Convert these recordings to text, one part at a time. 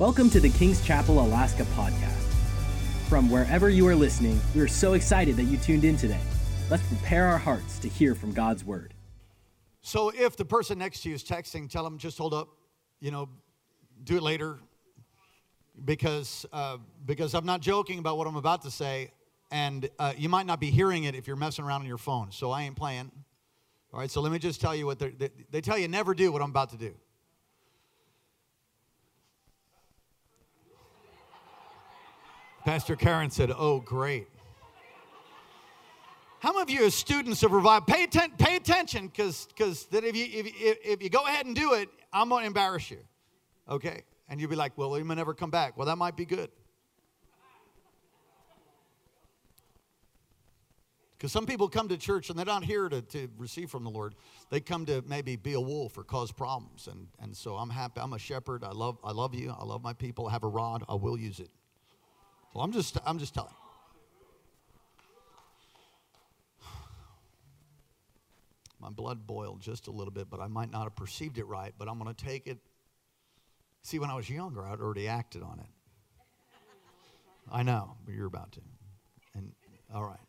Welcome to the King's Chapel Alaska podcast. From wherever you are listening, we are so excited that you tuned in today. Let's prepare our hearts to hear from God's word. So if the person next to you is texting, tell them just hold up, you know, do it later, because uh, because I'm not joking about what I'm about to say, and uh, you might not be hearing it if you're messing around on your phone. So I ain't playing. All right. So let me just tell you what they they tell you never do what I'm about to do. Pastor Karen said, "Oh, great." How many of you, as students of Revive, pay, atten- pay attention because if you if, if, if you go ahead and do it, I'm going to embarrass you, okay? And you'll be like, "Well, he may never come back." Well, that might be good. Because some people come to church and they're not here to, to receive from the Lord. They come to maybe be a wolf or cause problems. And, and so I'm happy. I'm a shepherd. I love, I love you. I love my people. I have a rod. I will use it. So I'm just, I'm just telling. My blood boiled just a little bit, but I might not have perceived it right, but I'm going to take it. See, when I was younger, I'd already acted on it. I know, but you're about to. And all right.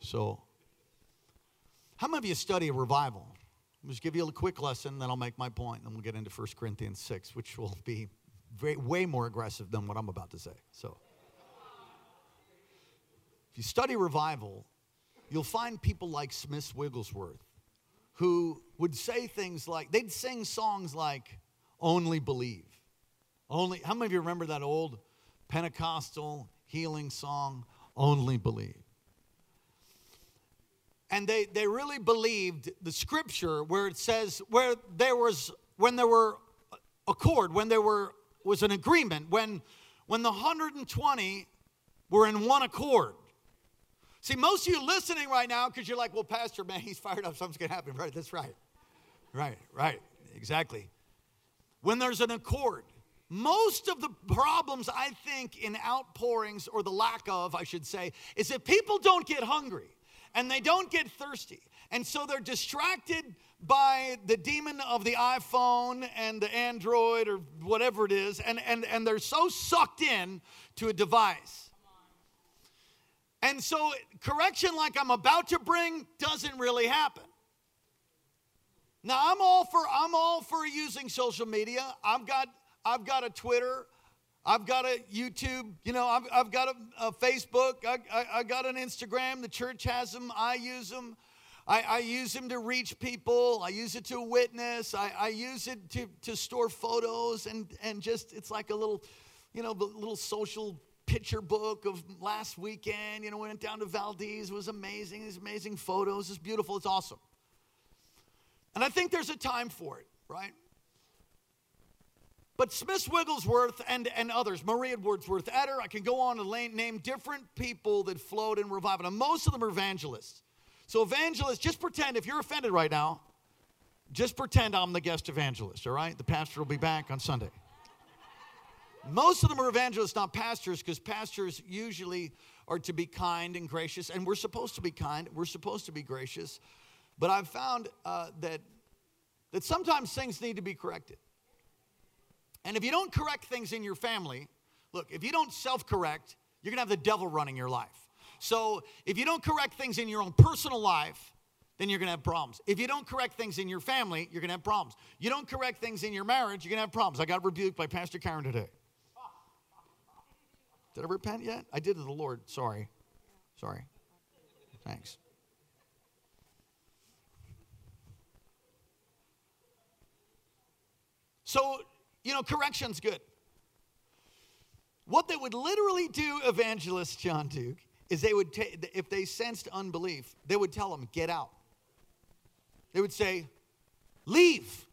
So, how many of you study a revival? I'll just give you a quick lesson, then I'll make my point, and then we'll get into 1 Corinthians 6, which will be very, way more aggressive than what I'm about to say. So, you study revival, you'll find people like Smith Wigglesworth who would say things like, they'd sing songs like, Only Believe. Only, how many of you remember that old Pentecostal healing song, Only Believe? and they, they really believed the scripture where it says where there was when there were accord when there were was an agreement when when the 120 were in one accord see most of you listening right now because you're like well pastor man he's fired up something's going to happen right that's right right right exactly when there's an accord most of the problems i think in outpourings or the lack of i should say is that people don't get hungry and they don't get thirsty. And so they're distracted by the demon of the iPhone and the Android or whatever it is, and, and, and they're so sucked in to a device. And so correction like I'm about to bring doesn't really happen. Now I'm all for I'm all for using social media. I've got I've got a Twitter, I've got a YouTube, you know, I've, I've got a, a Facebook, I, I, I, got an Instagram. The church has them, I use them. I, I use them to reach people, I use it to witness, I, I use it to, to store photos, and, and just, it's like a little, you know, little social picture book of last weekend. You know, went down to Valdez, was amazing, these amazing photos, it's beautiful, it's awesome. And I think there's a time for it, right? But Smith Wigglesworth and, and others, Maria Woodworth Etter, I can go on and name different people that flowed in revival. And most of them are evangelists. So, evangelists, just pretend, if you're offended right now, just pretend I'm the guest evangelist, all right? The pastor will be back on Sunday. Most of them are evangelists, not pastors, because pastors usually are to be kind and gracious, and we're supposed to be kind, we're supposed to be gracious. But I've found uh, that, that sometimes things need to be corrected. And if you don't correct things in your family, look, if you don't self correct, you're gonna have the devil running your life. So if you don't correct things in your own personal life, then you're gonna have problems. If you don't correct things in your family, you're gonna have problems. You don't correct things in your marriage, you're gonna have problems. I got rebuked by Pastor Karen today. Did I repent yet? I did to the Lord. Sorry. Sorry. Thanks. So you know, correction's good. What they would literally do, evangelist John Duke, is they would, take, if they sensed unbelief, they would tell them, get out. They would say, leave.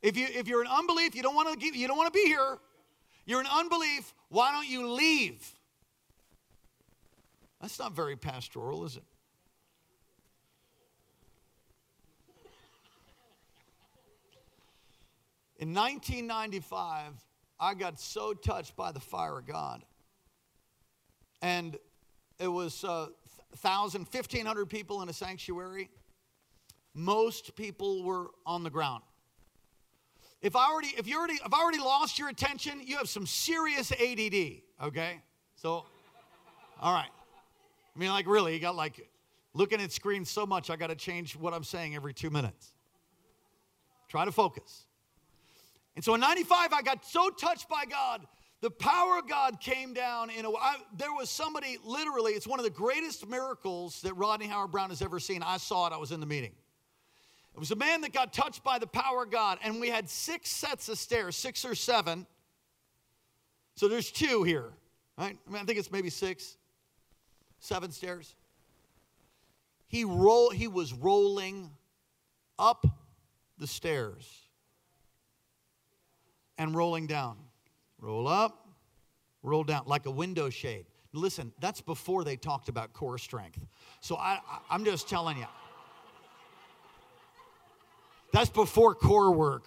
If, you, if you're in unbelief, you don't want to you don't want to be here. You're in unbelief. Why don't you leave? That's not very pastoral, is it? In 1995, I got so touched by the fire of God. And it was uh, 1,000, 1,500 people in a sanctuary. Most people were on the ground. If I already, if you already, if I already lost your attention, you have some serious ADD. Okay, so, all right. I mean, like really, you got like looking at screens so much, I got to change what I'm saying every two minutes. Try to focus. And so in 95, I got so touched by God, the power of God came down in a I, there was somebody literally, it's one of the greatest miracles that Rodney Howard Browne has ever seen. I saw it, I was in the meeting. It was a man that got touched by the power of God, and we had six sets of stairs, six or seven. So there's two here, right? I mean, I think it's maybe six, seven stairs. He roll, he was rolling up the stairs and rolling down. Roll up, roll down, like a window shade. Listen, that's before they talked about core strength. So I, I, am just telling you. That's before core work.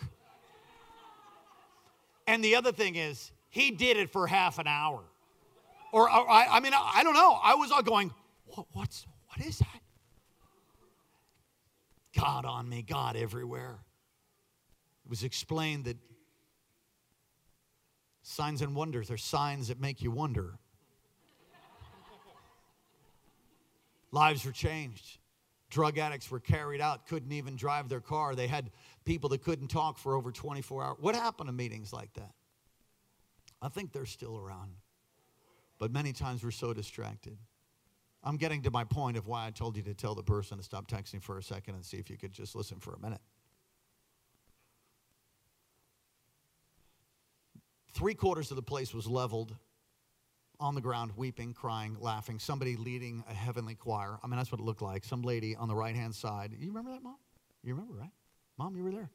And the other thing is, he did it for half an hour. Or, I, I mean, I, I, don't know. I was all going, what, what's, what is that? God on me, God everywhere. It was explained that signs and wonders are signs that make you wonder. Lives were changed. Drug addicts were carried out, couldn't even drive their car. They had people that couldn't talk for over 24 hours. What happened to meetings like that? I think they're still around. But many times we're so distracted. I'm getting to my point of why I told you to tell the person to stop texting for a second and see if you could just listen for a minute. Three quarters of the place was leveled on the ground, weeping, crying, laughing. Somebody leading a heavenly choir. I mean, that's what it looked like. Some lady on the right hand side. You remember that, Mom? You remember, right? Mom, you were there.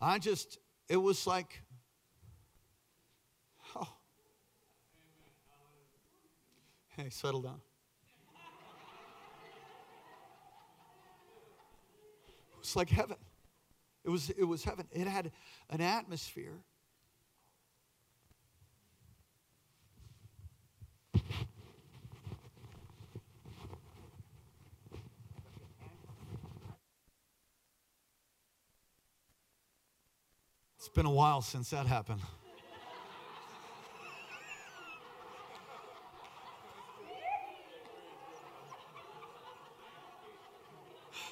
I just, it was like, oh. Hey, settle down. It was like heaven. It was, it was heaven. It had an atmosphere It's been a while since that happened.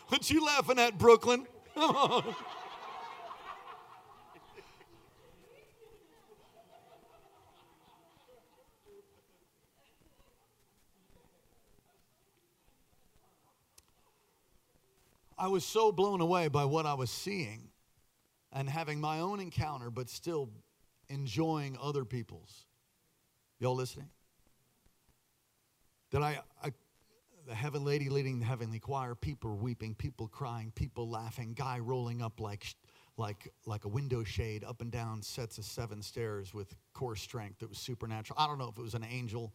What you laughing at, Brooklyn? I was so blown away by what I was seeing and having my own encounter, but still enjoying other people's. Y'all listening? That I, I the heaven lady leading the heavenly choir, people weeping, people crying, people laughing, guy rolling up like, like, like a window shade up and down sets of seven stairs with core strength that was supernatural. I don't know if it was an angel.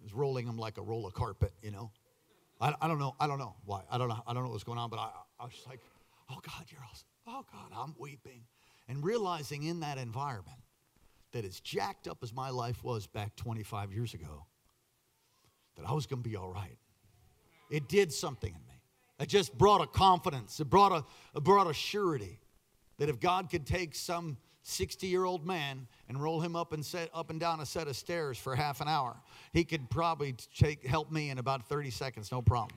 It was rolling him like a roll of carpet, you know. I, I don't know. I don't know why. I don't know. I don't know what was going on, but I, I was just like, oh God, you're awesome oh God, I'm weeping. And realizing in that environment that as jacked up as my life was back 25 years ago, that I was going to be all right. It did something in me. It just brought a confidence. It brought a, it brought a surety that if God could take some 60 year old man and roll him up and set up and down a set of stairs for half an hour, he could probably take, help me in about 30 seconds, no problem.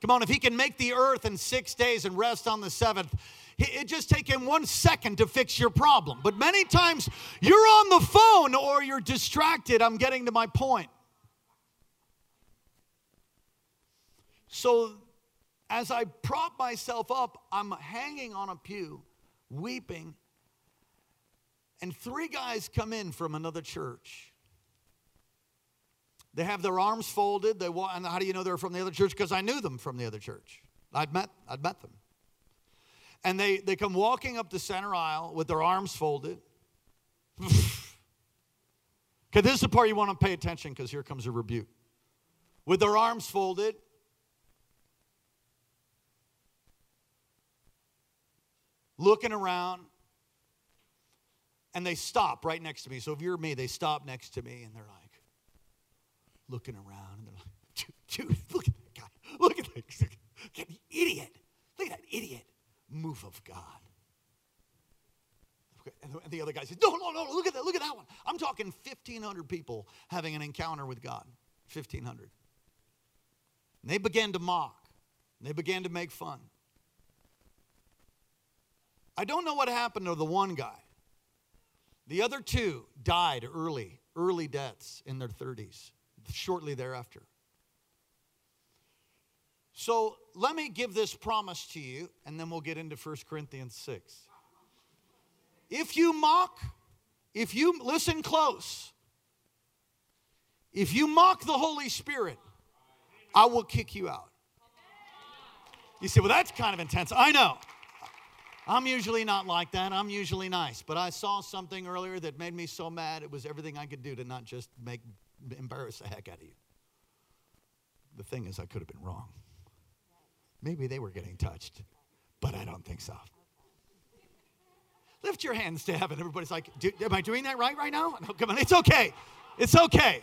Come on, if he can make the earth in six days and rest on the seventh, it just take him one second to fix your problem. But many times you're on the phone or you're distracted. I'm getting to my point. So as I prop myself up, I'm hanging on a pew, weeping, and three guys come in from another church. They have their arms folded. They walk, and how do you know they're from the other church? Because I knew them from the other church. I'd met, I'd met them. And they, they come walking up the center aisle with their arms folded. Okay, this is the part you want to pay attention because here comes a rebuke. With their arms folded, looking around, and they stop right next to me. So if you're me, they stop next to me and they're like, looking around and they're like, dude, look at that guy. Look at that, look at that idiot. Look at that idiot move of God. And the other guy says, No, no, no, look at that, look at that one. I'm talking 1,500 people having an encounter with God. 1,500. And they began to mock, they began to make fun. I don't know what happened to the one guy. The other two died early, early deaths in their 30s, shortly thereafter. So let me give this promise to you, and then we'll get into 1 Corinthians 6. If you mock, if you listen close, if you mock the Holy Spirit, I will kick you out. You say, well, that's kind of intense. I know. I'm usually not like that. I'm usually nice. But I saw something earlier that made me so mad, it was everything I could do to not just make embarrass the heck out of you. The thing is, I could have been wrong. Maybe they were getting touched, but I don't think so. Lift your hands to heaven. Everybody's like, Am I doing that right right now? No, come on. It's okay. It's okay.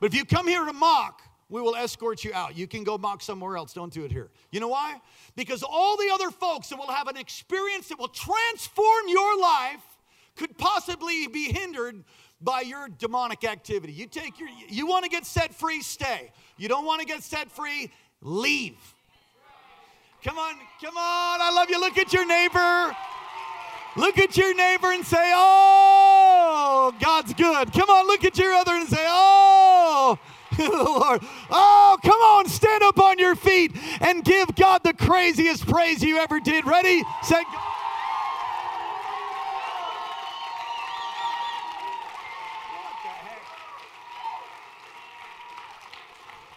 But if you come here to mock, we will escort you out. You can go mock somewhere else. Don't do it here. You know why? Because all the other folks that will have an experience that will transform your life could possibly be hindered by your demonic activity. You take your you want to get set free, stay. You don't want to get set free, leave. Come on, come on. I love you. Look at your neighbor. Look at your neighbor and say, "Oh, God's good." Come on, look at your other and say, "Oh, Lord. Oh, come on, stand up on your feet and give God the craziest praise you ever did. Ready? Set.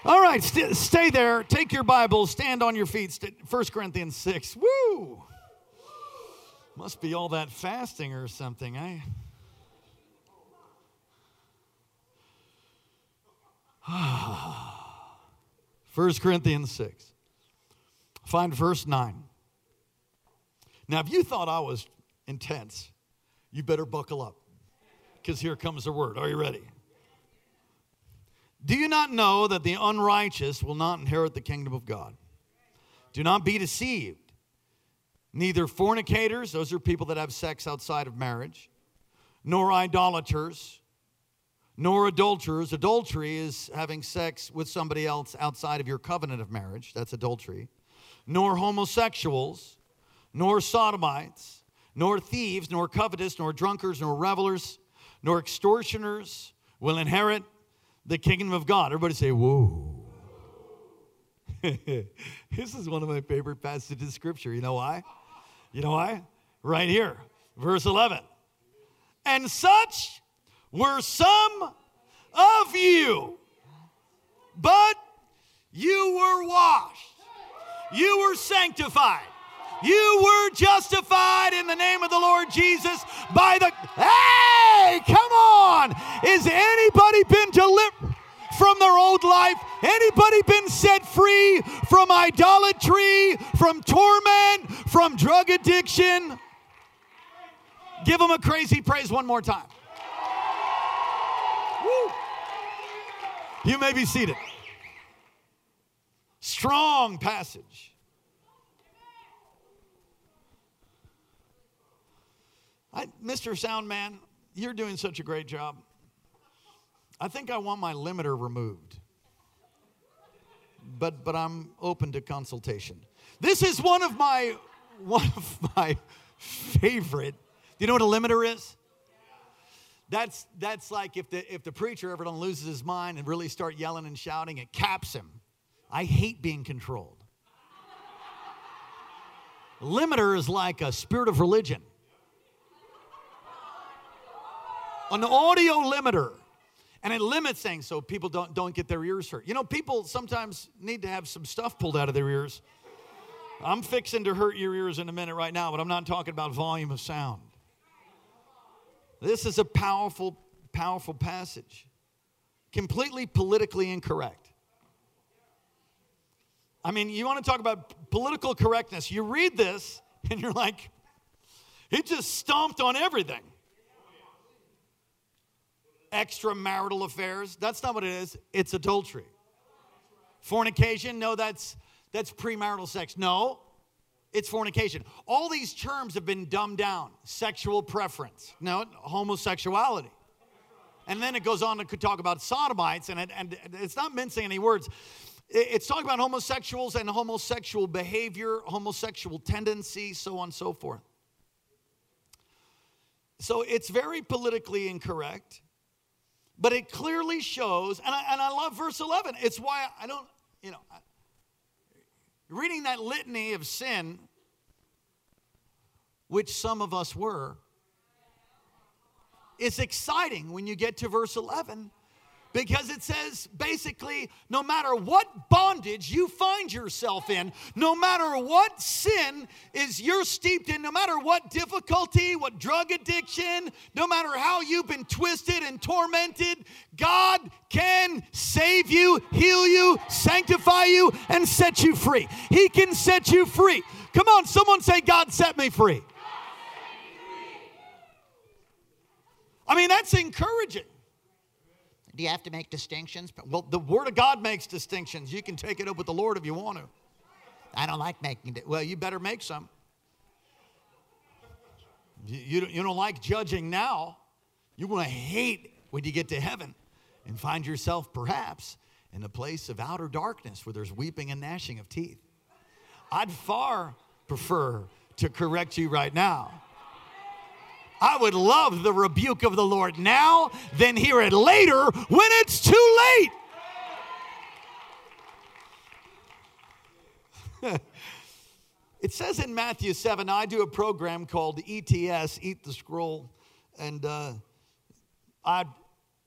All right, st- stay there. Take your Bibles, stand on your feet. St- 1 Corinthians 6. Woo! Must be all that fasting or something, eh? 1 Corinthians 6. Find verse 9. Now, if you thought I was intense, you better buckle up because here comes the word. Are you ready? Do you not know that the unrighteous will not inherit the kingdom of God? Do not be deceived. Neither fornicators, those are people that have sex outside of marriage, nor idolaters nor adulterers. Adultery is having sex with somebody else outside of your covenant of marriage. That's adultery. Nor homosexuals, nor sodomites, nor thieves, nor covetous, nor drunkards, nor revelers, nor extortioners will inherit the kingdom of God. Everybody say, Whoa. this is one of my favorite passages of scripture. You know why? You know why? Right here, verse 11. And such were some of you, but you were washed, you were sanctified. You were justified in the name of the Lord Jesus by the. Hey, come on! Is anybody been delivered from their old life? Anybody been set free from idolatry, from torment, from drug addiction? Give them a crazy praise one more time. Woo. You may be seated. Strong passage. I, Mr. Soundman, you're doing such a great job. I think I want my limiter removed. But but I'm open to consultation. This is one of my one of my favorite. Do you know what a limiter is? That's, that's like if the, if the preacher ever loses his mind and really start yelling and shouting, it caps him. I hate being controlled. Limiter is like a spirit of religion. An audio limiter. And it limits things so people don't, don't get their ears hurt. You know, people sometimes need to have some stuff pulled out of their ears. I'm fixing to hurt your ears in a minute right now, but I'm not talking about volume of sound. This is a powerful, powerful passage. Completely politically incorrect. I mean, you want to talk about political correctness. You read this and you're like, it just stomped on everything. Extramarital affairs, that's not what it is. It's adultery. Fornication, no, that's that's premarital sex. No. it's fornication. All these terms have been dumbed down. Sexual preference, no, homosexuality. And then it goes on to talk about sodomites, and, it, and it's not mincing any words. It's talking about homosexuals and homosexual behavior, homosexual tendencies, so on and so forth. So it's very politically incorrect, but it clearly shows, and I, and I love verse 11. It's why I don't, you know, reading that litany of sin, which some of us were, is exciting when you get to verse 11 because it says basically no matter what bondage you find yourself in, no matter what sin is you're steeped in, no matter what difficulty, what drug addiction, no matter how you've been twisted and tormented, God can save you, heal you, sanctify you, and set you free. He can set you free. Come on, someone say, God set me free. I mean, that's encouraging. Do you have to make distinctions? Well, the Word of God makes distinctions. You can take it up with the Lord if you want to. I don't like making it. Well, you better make some. You, you, you don't like judging now. You're going to hate when you get to heaven and find yourself perhaps in a place of outer darkness where there's weeping and gnashing of teeth. I'd far prefer to correct you right now I would love the rebuke of the Lord now than hear it later when it's too late. it says in Matthew 7, I do a program called ETS, Eat the Scroll, and uh, I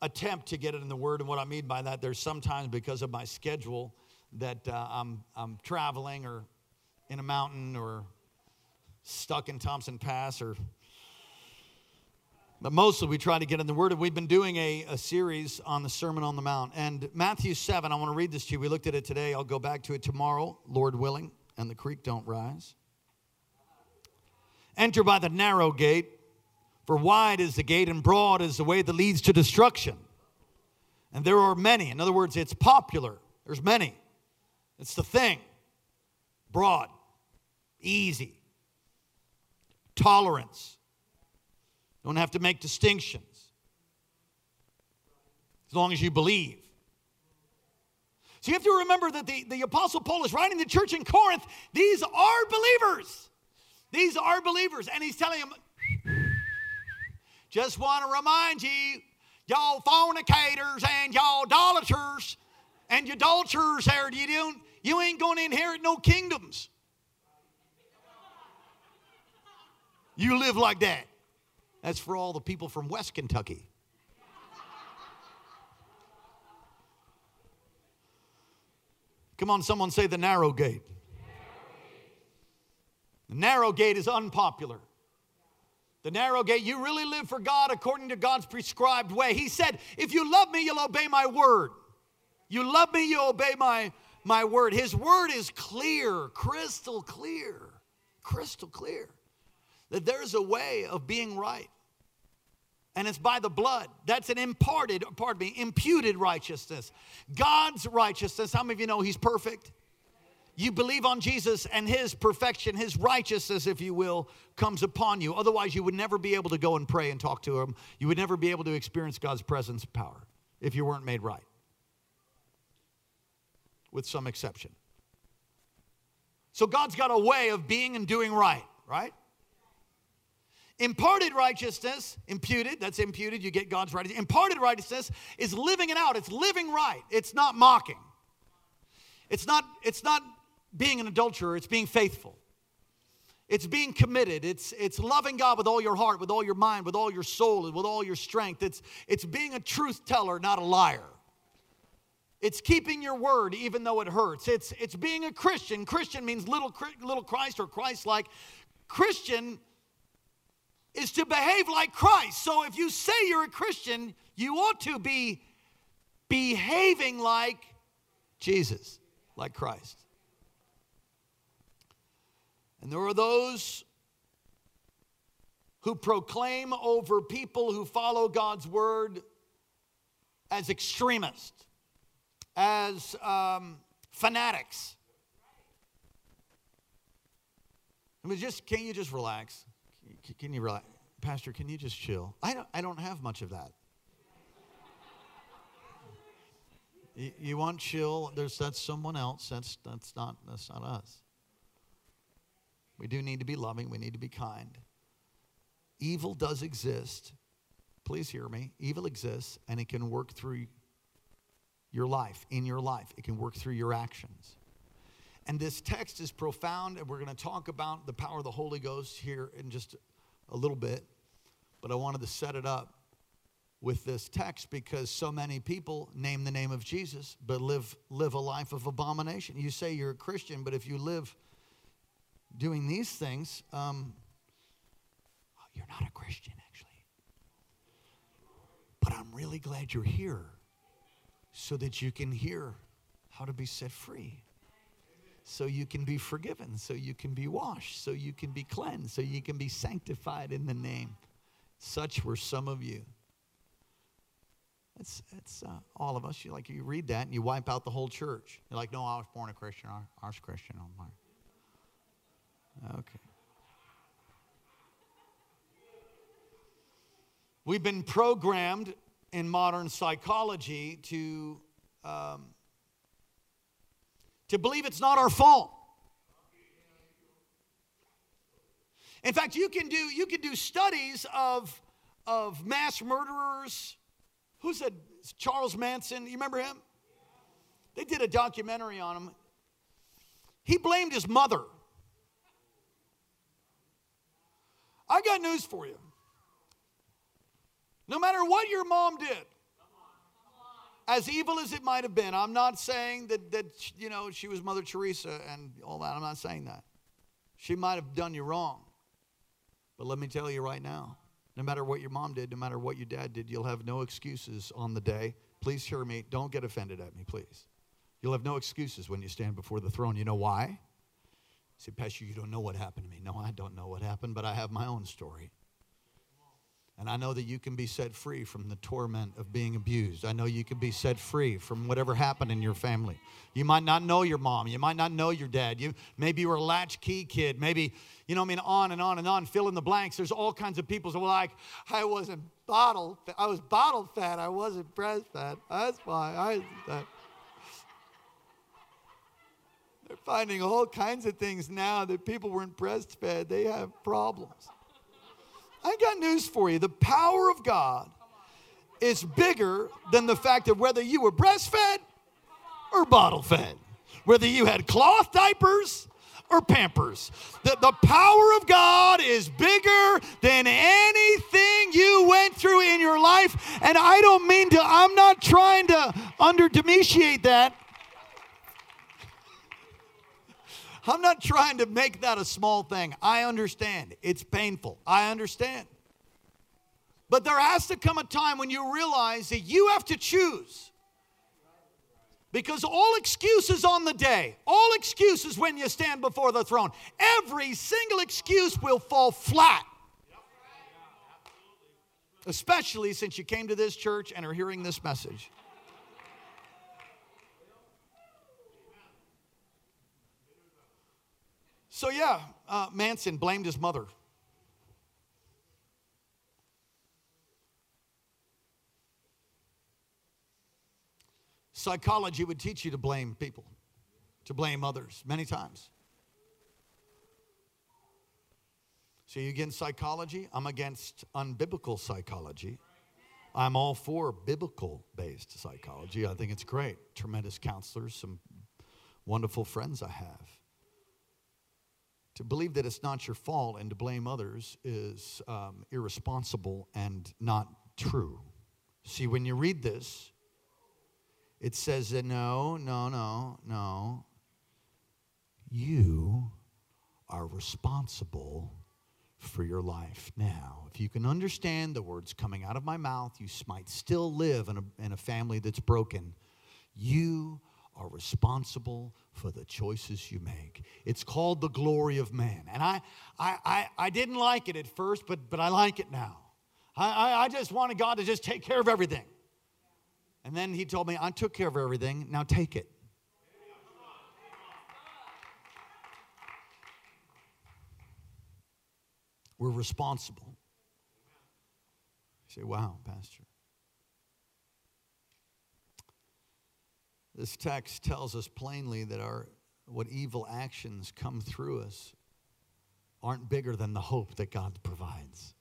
attempt to get it in the Word. And what I mean by that, there's sometimes because of my schedule that uh, I'm, I'm traveling or in a mountain or stuck in Thompson Pass or but mostly we try to get in the Word. We've been doing a, a series on the Sermon on the Mount. And Matthew 7, I want to read this to you. We looked at it today. I'll go back to it tomorrow, Lord willing, and the creek don't rise. Enter by the narrow gate, for wide is the gate and broad is the way that leads to destruction. And there are many. In other words, it's popular. There's many. It's the thing. Broad, easy, tolerance don't have to make distinctions as long as you believe. So you have to remember that the, the Apostle Paul is writing the church in Corinth. These are believers. These are believers. And he's telling them, just want to remind you, y'all fornicators and y'all idolaters and adulterers there, you, don't, you ain't going to inherit no kingdoms. You live like that. That's for all the people from West Kentucky. Come on, someone say the narrow gate. The narrow gate is unpopular. The narrow gate, you really live for God according to God's prescribed way. He said, If you love me, you'll obey my word. You love me, you obey my, my word. His word is clear, crystal clear, crystal clear. That there's a way of being right and it's by the blood. That's an imparted, pardon me, imputed righteousness. God's righteousness. How many of you know He's perfect? You believe on Jesus and His perfection, His righteousness, if you will, comes upon you. Otherwise, you would never be able to go and pray and talk to Him. You would never be able to experience God's presence power if you weren't made right, with some exception. So, God's got a way of being and doing right, right? Imparted righteousness, imputed, that's imputed, you get God's righteousness. Imparted righteousness is living it out. It's living right. It's not mocking. It's not, it's not being an adulterer, it's being faithful. It's being committed. It's, it's loving God with all your heart, with all your mind, with all your soul, and with all your strength. It's, it's being a truth teller, not a liar. It's keeping your word even though it hurts. It's, it's being a Christian. Christian means little, little Christ or Christ like. Christian is to behave like Christ. So if you say you're a Christian, you ought to be behaving like Jesus, like Christ. And there are those who proclaim over people who follow God's word as extremists, as um, fanatics. I mean, just can't you just relax? Can- you relax, Pastor? Can you just chill? I don't. I don't have much of that. You, you want chill? There's that's someone else. That's that's not that's not us. We do need to be loving. We need to be kind. Evil does exist. Please hear me. Evil exists, and it can work through your life, in your life. It can work through your actions. And this text is profound, and we're going to talk about the power of the Holy Ghost here in just a little bit. But I wanted to set it up with this text because so many people name the name of Jesus but live live a life of abomination. You say you're a Christian, but if you live doing these things, um, you're not a Christian actually. But I'm really glad you're here so that you can hear how to be set free. So you can be forgiven, so you can be washed, so you can be cleansed, so you can be sanctified in the name. Such were some of you. It's, it's uh, all of us. You like you read that and you wipe out the whole church. You're like, no, I was born a Christian. I, I was Christian. I'm like, okay. We've been programmed in modern psychology to um, to believe it's not our fault. In fact, you can do you can do studies of of mass murderers. Who said Charles Manson? You remember him? They did a documentary on him. He blamed his mother. I got news for you. No matter what your mom did, as evil as it might have been, I'm not saying that, that you know, she was Mother Teresa and all that. I'm not saying that. She might have done you wrong. But let me tell you right now no matter what your mom did, no matter what your dad did, you'll have no excuses on the day. Please hear me. Don't get offended at me, please. You'll have no excuses when you stand before the throne. You know why? You say, Pastor, you don't know what happened to me. No, I don't know what happened, but I have my own story. And I know that you can be set free from the torment of being abused. I know you can be set free from whatever happened in your family. You might not know your mom. You might not know your dad. You maybe you were a latchkey kid. Maybe, you know, I mean, on and on and on. Fill in the blanks. There's all kinds of people who are like, I wasn't bottle. I was bottle fed. I wasn't breastfed. That's why I. That. They're finding all kinds of things now that people weren't breastfed. They have problems. I got news for you. The power of God is bigger than the fact of whether you were breastfed or bottle fed, whether you had cloth diapers or pampers. The, the power of God is bigger than anything you went through in your life. And I don't mean to, I'm not trying to under that. I'm not trying to make that a small thing. I understand. It's painful. I understand. But there has to come a time when you realize that you have to choose. Because all excuses on the day, all excuses when you stand before the throne, every single excuse will fall flat. Especially since you came to this church and are hearing this message. So, yeah, uh, Manson blamed his mother. Psychology would teach you to blame people, to blame others many times. So, you against psychology? I'm against unbiblical psychology. I'm all for biblical based psychology. I think it's great. Tremendous counselors, some wonderful friends I have. To believe that it's not your fault and to blame others is um, irresponsible and not true. See, when you read this, it says that no, no, no, no. You are responsible for your life now. If you can understand the words coming out of my mouth, you might still live in a, in a family that's broken. You are responsible for the choices you make. It's called the glory of man. And I, I, I, I didn't like it at first, but, but I like it now. I, I, I just wanted God to just take care of everything. And then he told me, I took care of everything, now take it. We're responsible. You say, wow, Pastor. This text tells us plainly that our what evil actions come through us aren't bigger than the hope that God provides.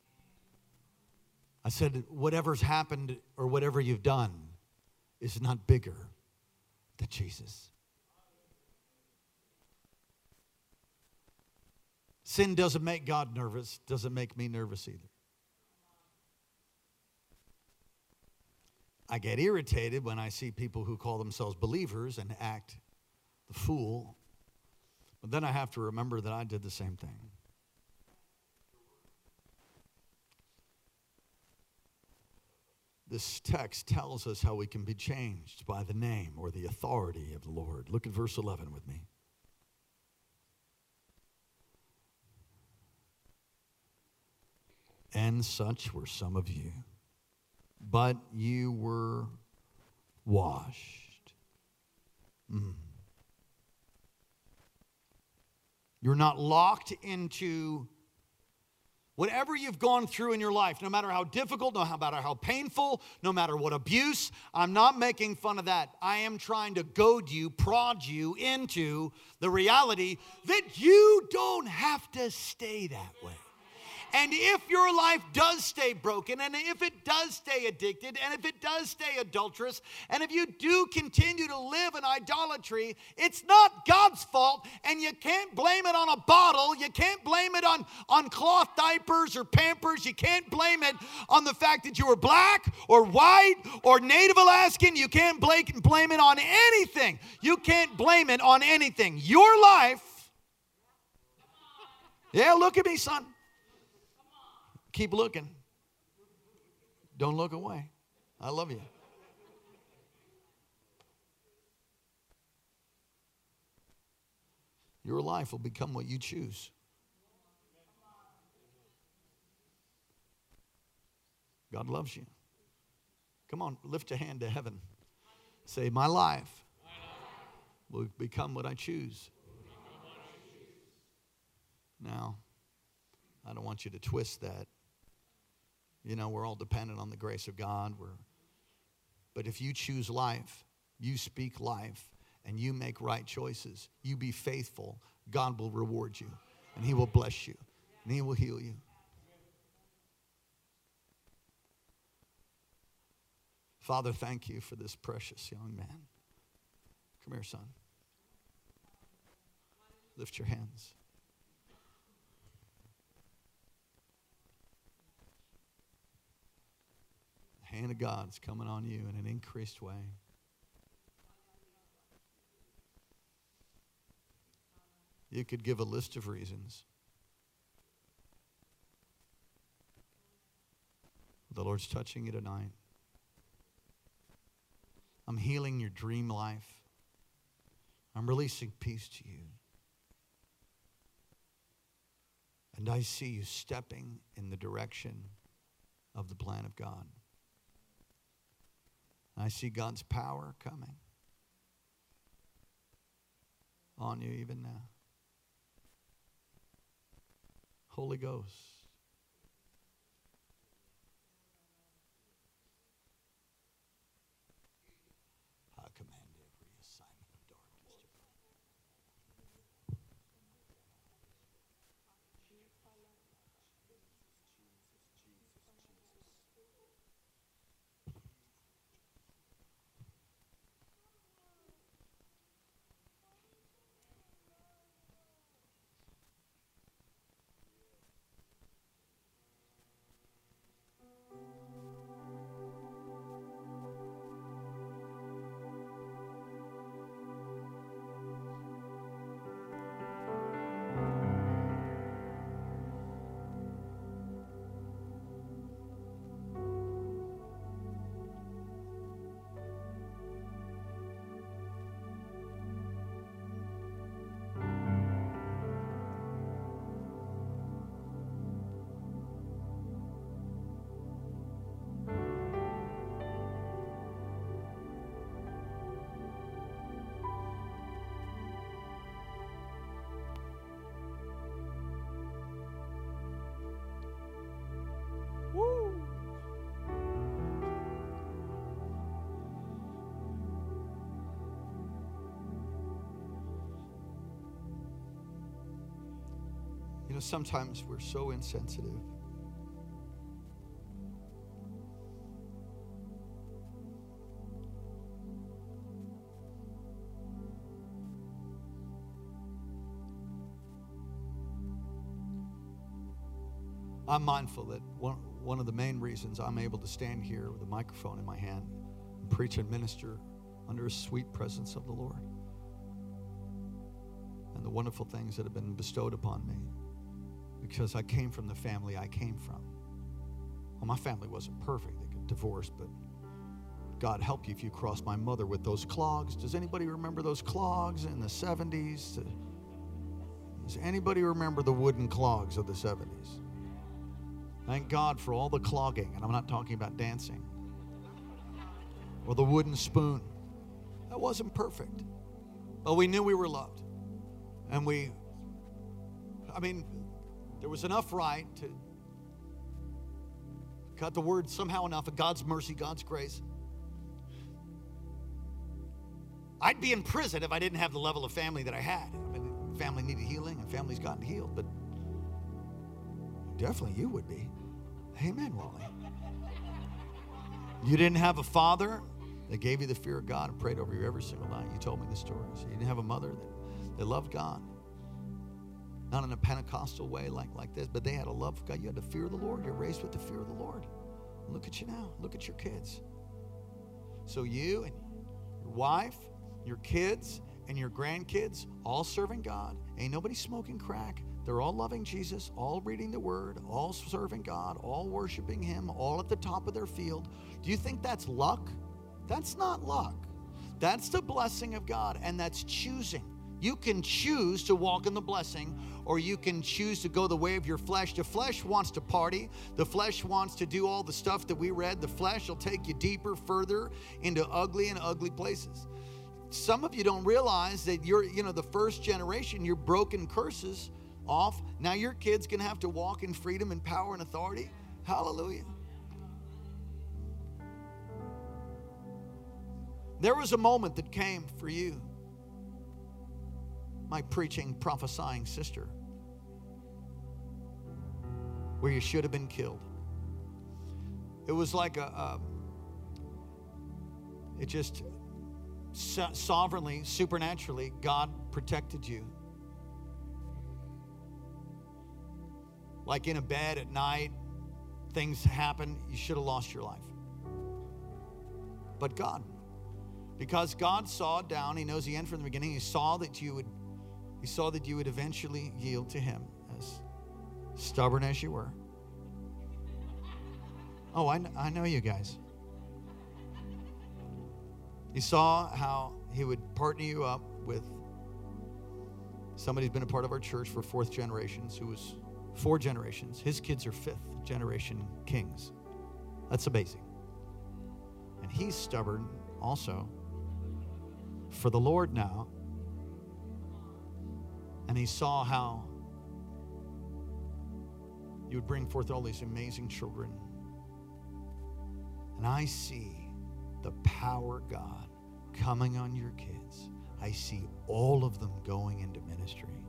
I said, whatever's happened or whatever you've done is not bigger than Jesus. Sin doesn't make God nervous, doesn't make me nervous either. I get irritated when I see people who call themselves believers and act the fool. But then I have to remember that I did the same thing. This text tells us how we can be changed by the name or the authority of the Lord. Look at verse 11 with me. And such were some of you but you were washed. Mm. You're not locked into whatever you've gone through in your life, no matter how difficult, no matter how painful, no matter what abuse. I'm not making fun of that. I am trying to goad you, prod you into the reality that you don't have to stay that way. And if your life does stay broken, and if it does stay addicted, and if it does stay adulterous, and if you do continue to live in idolatry, it's not God's fault, and you can't blame it on a bottle. You can't blame it on, on cloth diapers or pampers. You can't blame it on the fact that you were black or white or Native Alaskan. You can't blame it on anything. You can't blame it on anything. Your life, yeah, look at me, son. Keep looking. Don't look away. I love you. Your life will become what you choose. God loves you. Come on, lift a hand to heaven. Say, My life will become what I choose. Now, I don't want you to twist that. You know, we're all dependent on the grace of God. We're, but if you choose life, you speak life, and you make right choices, you be faithful, God will reward you, and He will bless you, and He will heal you. Father, thank you for this precious young man. Come here, son. Lift your hands. Hand of God is coming on you in an increased way. You could give a list of reasons. The Lord's touching you tonight. I'm healing your dream life. I'm releasing peace to you. And I see you stepping in the direction of the plan of God. I see God's power coming on you even now. Holy Ghost. You know, sometimes we're so insensitive. I'm mindful that one, one of the main reasons I'm able to stand here with a microphone in my hand and preach and minister under a sweet presence of the Lord and the wonderful things that have been bestowed upon me because I came from the family I came from. Well, my family wasn't perfect, they got divorced, but God help you if you cross my mother with those clogs. Does anybody remember those clogs in the 70s? Does anybody remember the wooden clogs of the 70s? Thank God for all the clogging, and I'm not talking about dancing. Or the wooden spoon. That wasn't perfect. But we knew we were loved. And we, I mean, there was enough right to cut the word somehow enough of God's mercy, God's grace. I'd be in prison if I didn't have the level of family that I had. I mean, family needed healing, and family's gotten healed, but definitely you would be. Amen, Wally. You didn't have a father that gave you the fear of God and prayed over you every single night. You told me the stories. You didn't have a mother that, that loved God. Not in a Pentecostal way like, like this, but they had a love for God. You had the fear of the Lord. You're raised with the fear of the Lord. Look at you now. Look at your kids. So you and your wife, your kids, and your grandkids all serving God. Ain't nobody smoking crack. They're all loving Jesus, all reading the word, all serving God, all worshiping Him, all at the top of their field. Do you think that's luck? That's not luck. That's the blessing of God, and that's choosing. You can choose to walk in the blessing, or you can choose to go the way of your flesh. The flesh wants to party. The flesh wants to do all the stuff that we read. The flesh will take you deeper, further into ugly and ugly places. Some of you don't realize that you're, you know, the first generation, you're broken curses off. Now your kids can have to walk in freedom and power and authority. Hallelujah. There was a moment that came for you, my preaching, prophesying sister, where you should have been killed. It was like a, a it just sovereignly, supernaturally, God protected you. like in a bed at night, things happen, you should have lost your life. But God, because God saw down, He knows the end from the beginning. He saw that you would, He saw that you would eventually yield to Him, as stubborn as you were. Oh, I, I know you guys. He saw how He would partner you up with somebody who's been a part of our church for fourth generations who was four generations. His kids are fifth generation kings. That's amazing. And he's stubborn also for the Lord now. And he saw how you would bring forth all these amazing children. And I see the power God coming on your kids. I see all of them going into ministry.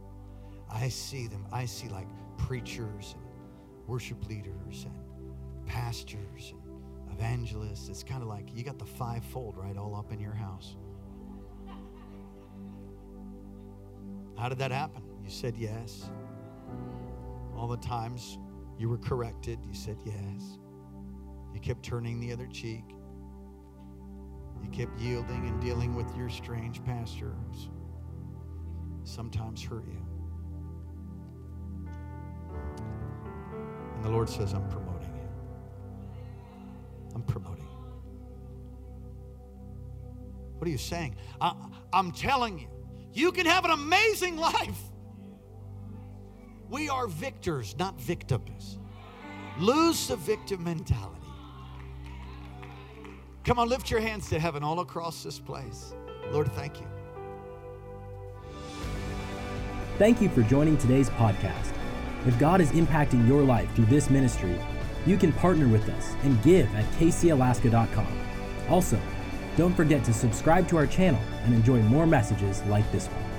I see them. I see like preachers and worship leaders and pastors and evangelists. It's kind of like you got the fivefold right all up in your house. How did that happen? You said yes. All the times you were corrected, you said yes. You kept turning the other cheek. You kept yielding and dealing with your strange pastors. Sometimes hurt you. And the Lord says, I'm promoting you. I'm promoting you. What are you saying? I, I'm telling you, you can have an amazing life. We are victors, not victims. Lose the victim mentality. Come on, lift your hands to heaven all across this place. Lord, thank you. Thank you for joining today's podcast. If God is impacting your life through this ministry, you can partner with us and give at kcalaska.com. Also, don't forget to subscribe to our channel and enjoy more messages like this one.